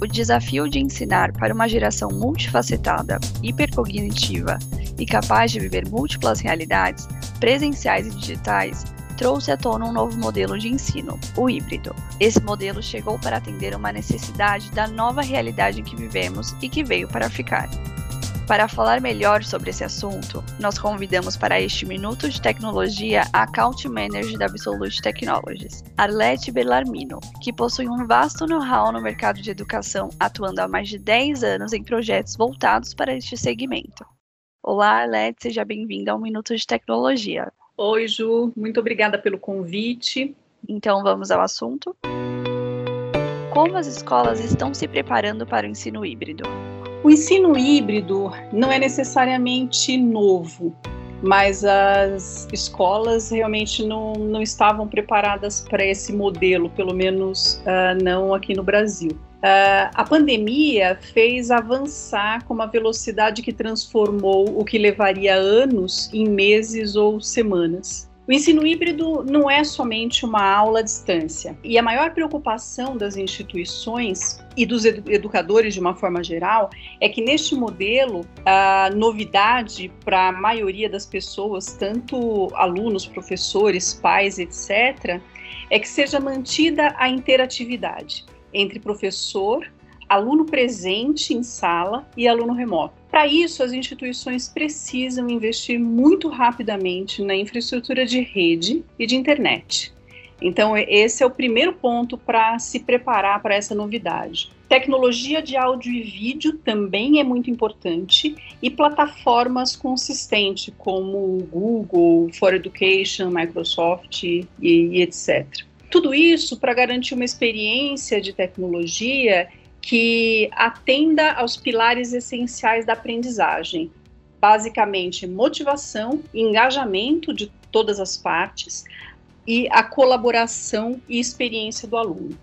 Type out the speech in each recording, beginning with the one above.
O desafio de ensinar para uma geração multifacetada, hipercognitiva e capaz de viver múltiplas realidades, presenciais e digitais, trouxe à tona um novo modelo de ensino, o híbrido. Esse modelo chegou para atender uma necessidade da nova realidade em que vivemos e que veio para ficar. Para falar melhor sobre esse assunto, nós convidamos para este Minuto de Tecnologia a Account Manager da Absolute Technologies, Arlete Bellarmino, que possui um vasto know-how no mercado de educação, atuando há mais de 10 anos em projetos voltados para este segmento. Olá, Arlete, seja bem-vinda ao Minuto de Tecnologia. Oi, Ju, muito obrigada pelo convite. Então vamos ao assunto. Como as escolas estão se preparando para o ensino híbrido? O ensino híbrido não é necessariamente novo, mas as escolas realmente não, não estavam preparadas para esse modelo, pelo menos uh, não aqui no Brasil. Uh, a pandemia fez avançar com uma velocidade que transformou o que levaria anos em meses ou semanas. O ensino híbrido não é somente uma aula à distância. E a maior preocupação das instituições e dos educadores de uma forma geral é que neste modelo a novidade para a maioria das pessoas, tanto alunos, professores, pais, etc., é que seja mantida a interatividade entre professor, aluno presente em sala e aluno remoto. Para isso, as instituições precisam investir muito rapidamente na infraestrutura de rede e de internet. Então, esse é o primeiro ponto para se preparar para essa novidade. Tecnologia de áudio e vídeo também é muito importante e plataformas consistentes como Google, For Education, Microsoft e, e etc. Tudo isso para garantir uma experiência de tecnologia que atenda aos pilares essenciais da aprendizagem, basicamente motivação, engajamento de todas as partes e a colaboração e experiência do aluno.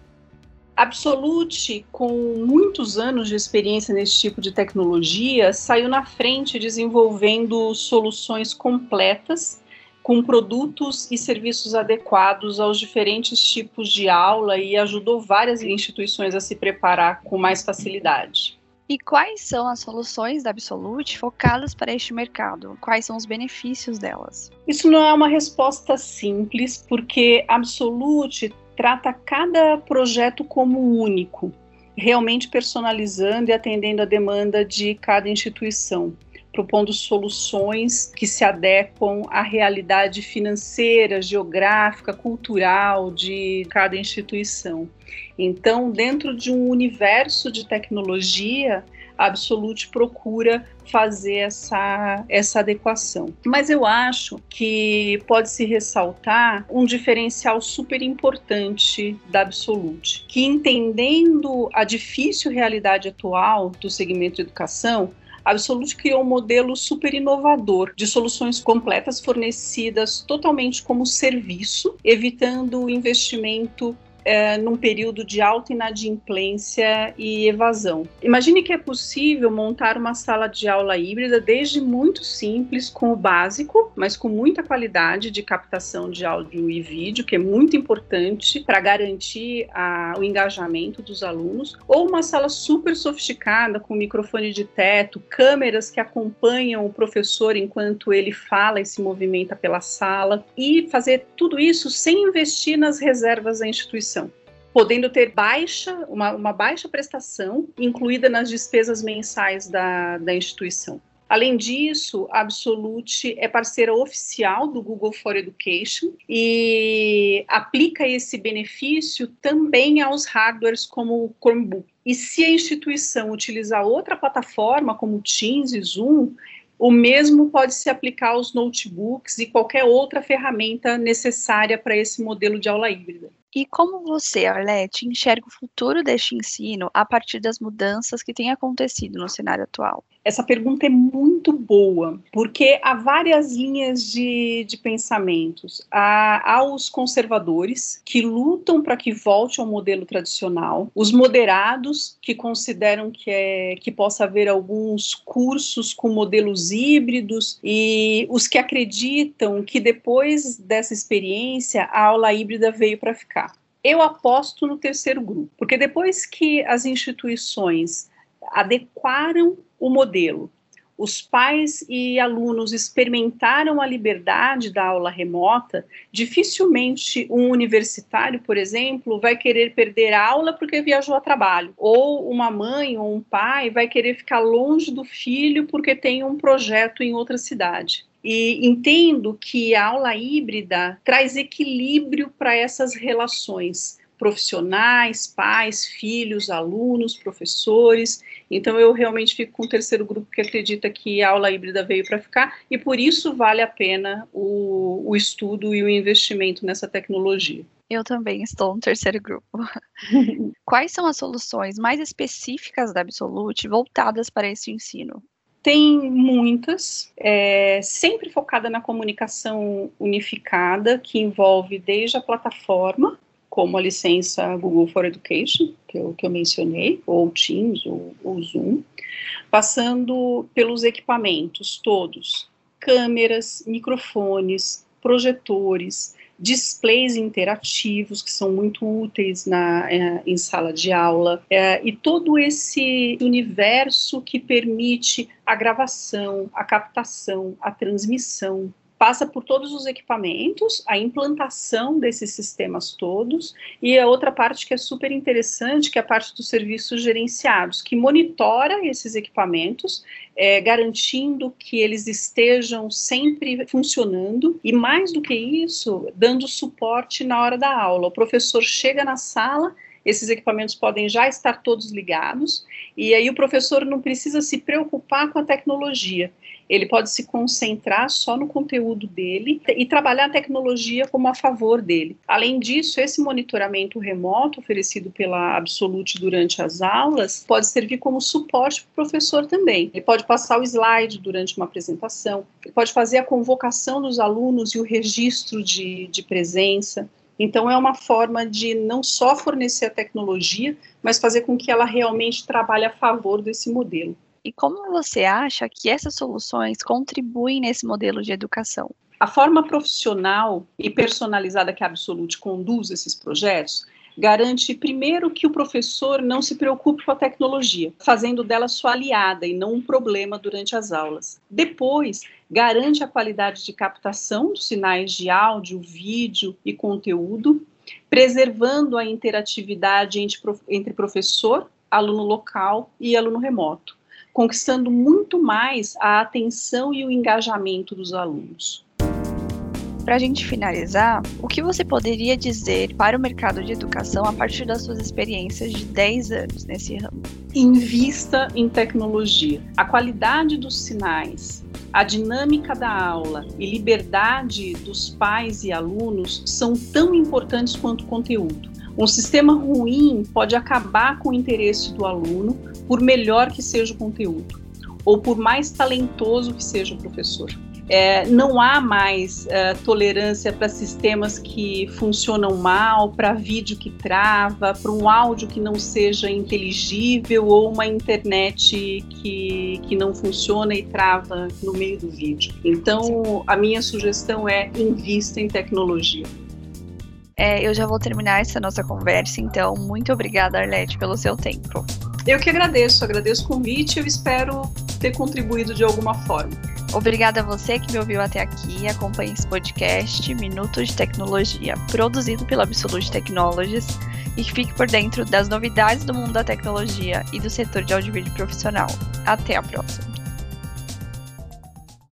Absolute, com muitos anos de experiência nesse tipo de tecnologia, saiu na frente desenvolvendo soluções completas com produtos e serviços adequados aos diferentes tipos de aula e ajudou várias instituições a se preparar com mais facilidade. E quais são as soluções da Absolute focadas para este mercado? Quais são os benefícios delas? Isso não é uma resposta simples, porque Absolute trata cada projeto como único, realmente personalizando e atendendo a demanda de cada instituição propondo soluções que se adequam à realidade financeira, geográfica, cultural de cada instituição. Então, dentro de um universo de tecnologia, a Absolute procura fazer essa, essa adequação. Mas eu acho que pode se ressaltar um diferencial super importante da Absolute, que entendendo a difícil realidade atual do segmento de educação, Absolute criou um modelo super inovador de soluções completas fornecidas totalmente como serviço, evitando o investimento é, num período de alta inadimplência e evasão. Imagine que é possível montar uma sala de aula híbrida desde muito simples, com o básico, mas com muita qualidade de captação de áudio e vídeo, que é muito importante para garantir a, o engajamento dos alunos, ou uma sala super sofisticada com microfone de teto, câmeras que acompanham o professor enquanto ele fala e se movimenta pela sala, e fazer tudo isso sem investir nas reservas da instituição podendo ter baixa, uma, uma baixa prestação incluída nas despesas mensais da, da instituição. Além disso, a Absolute é parceira oficial do Google for Education e aplica esse benefício também aos hardwares como o Chromebook. E se a instituição utilizar outra plataforma como Teams e Zoom, o mesmo pode se aplicar aos notebooks e qualquer outra ferramenta necessária para esse modelo de aula híbrida. E como você, Arlete, enxerga o futuro deste ensino a partir das mudanças que têm acontecido no cenário atual? Essa pergunta é muito boa, porque há várias linhas de, de pensamentos. Há, há os conservadores, que lutam para que volte ao modelo tradicional, os moderados, que consideram que, é, que possa haver alguns cursos com modelos híbridos, e os que acreditam que depois dessa experiência a aula híbrida veio para ficar. Eu aposto no terceiro grupo, porque depois que as instituições adequaram o modelo. Os pais e alunos experimentaram a liberdade da aula remota, dificilmente um universitário, por exemplo, vai querer perder a aula porque viajou a trabalho, ou uma mãe ou um pai vai querer ficar longe do filho porque tem um projeto em outra cidade. E entendo que a aula híbrida traz equilíbrio para essas relações profissionais, pais, filhos, alunos, professores. Então, eu realmente fico com o terceiro grupo que acredita que a aula híbrida veio para ficar e por isso vale a pena o, o estudo e o investimento nessa tecnologia. Eu também estou no terceiro grupo. Quais são as soluções mais específicas da Absolute voltadas para esse ensino? Tem muitas, é, sempre focada na comunicação unificada, que envolve desde a plataforma como a licença Google for Education, que eu, que eu mencionei, ou Teams, ou, ou Zoom, passando pelos equipamentos todos, câmeras, microfones, projetores, displays interativos que são muito úteis na, é, em sala de aula. É, e todo esse universo que permite a gravação, a captação, a transmissão passa por todos os equipamentos, a implantação desses sistemas todos, e a outra parte que é super interessante, que é a parte dos serviços gerenciados, que monitora esses equipamentos, é, garantindo que eles estejam sempre funcionando, e mais do que isso, dando suporte na hora da aula. O professor chega na sala, esses equipamentos podem já estar todos ligados, e aí o professor não precisa se preocupar com a tecnologia ele pode se concentrar só no conteúdo dele e trabalhar a tecnologia como a favor dele. Além disso, esse monitoramento remoto oferecido pela Absolute durante as aulas pode servir como suporte para o professor também. Ele pode passar o slide durante uma apresentação, ele pode fazer a convocação dos alunos e o registro de, de presença. Então, é uma forma de não só fornecer a tecnologia, mas fazer com que ela realmente trabalhe a favor desse modelo. E como você acha que essas soluções contribuem nesse modelo de educação? A forma profissional e personalizada que a Absolute conduz esses projetos garante, primeiro, que o professor não se preocupe com a tecnologia, fazendo dela sua aliada e não um problema durante as aulas. Depois, garante a qualidade de captação dos sinais de áudio, vídeo e conteúdo, preservando a interatividade entre professor, aluno local e aluno remoto conquistando muito mais a atenção e o engajamento dos alunos. Para a gente finalizar, o que você poderia dizer para o mercado de educação a partir das suas experiências de 10 anos nesse ramo? Invista em tecnologia. A qualidade dos sinais, a dinâmica da aula e liberdade dos pais e alunos são tão importantes quanto o conteúdo. Um sistema ruim pode acabar com o interesse do aluno, por melhor que seja o conteúdo, ou por mais talentoso que seja o professor. É, não há mais é, tolerância para sistemas que funcionam mal, para vídeo que trava, para um áudio que não seja inteligível ou uma internet que, que não funciona e trava no meio do vídeo. Então, a minha sugestão é invista em tecnologia. É, eu já vou terminar essa nossa conversa, então muito obrigada, Arlete, pelo seu tempo. Eu que agradeço, agradeço o convite e espero ter contribuído de alguma forma. Obrigada a você que me ouviu até aqui e acompanha esse podcast Minutos de Tecnologia, produzido pela Absolute Technologies e que fique por dentro das novidades do mundo da tecnologia e do setor de audiovisual profissional. Até a próxima!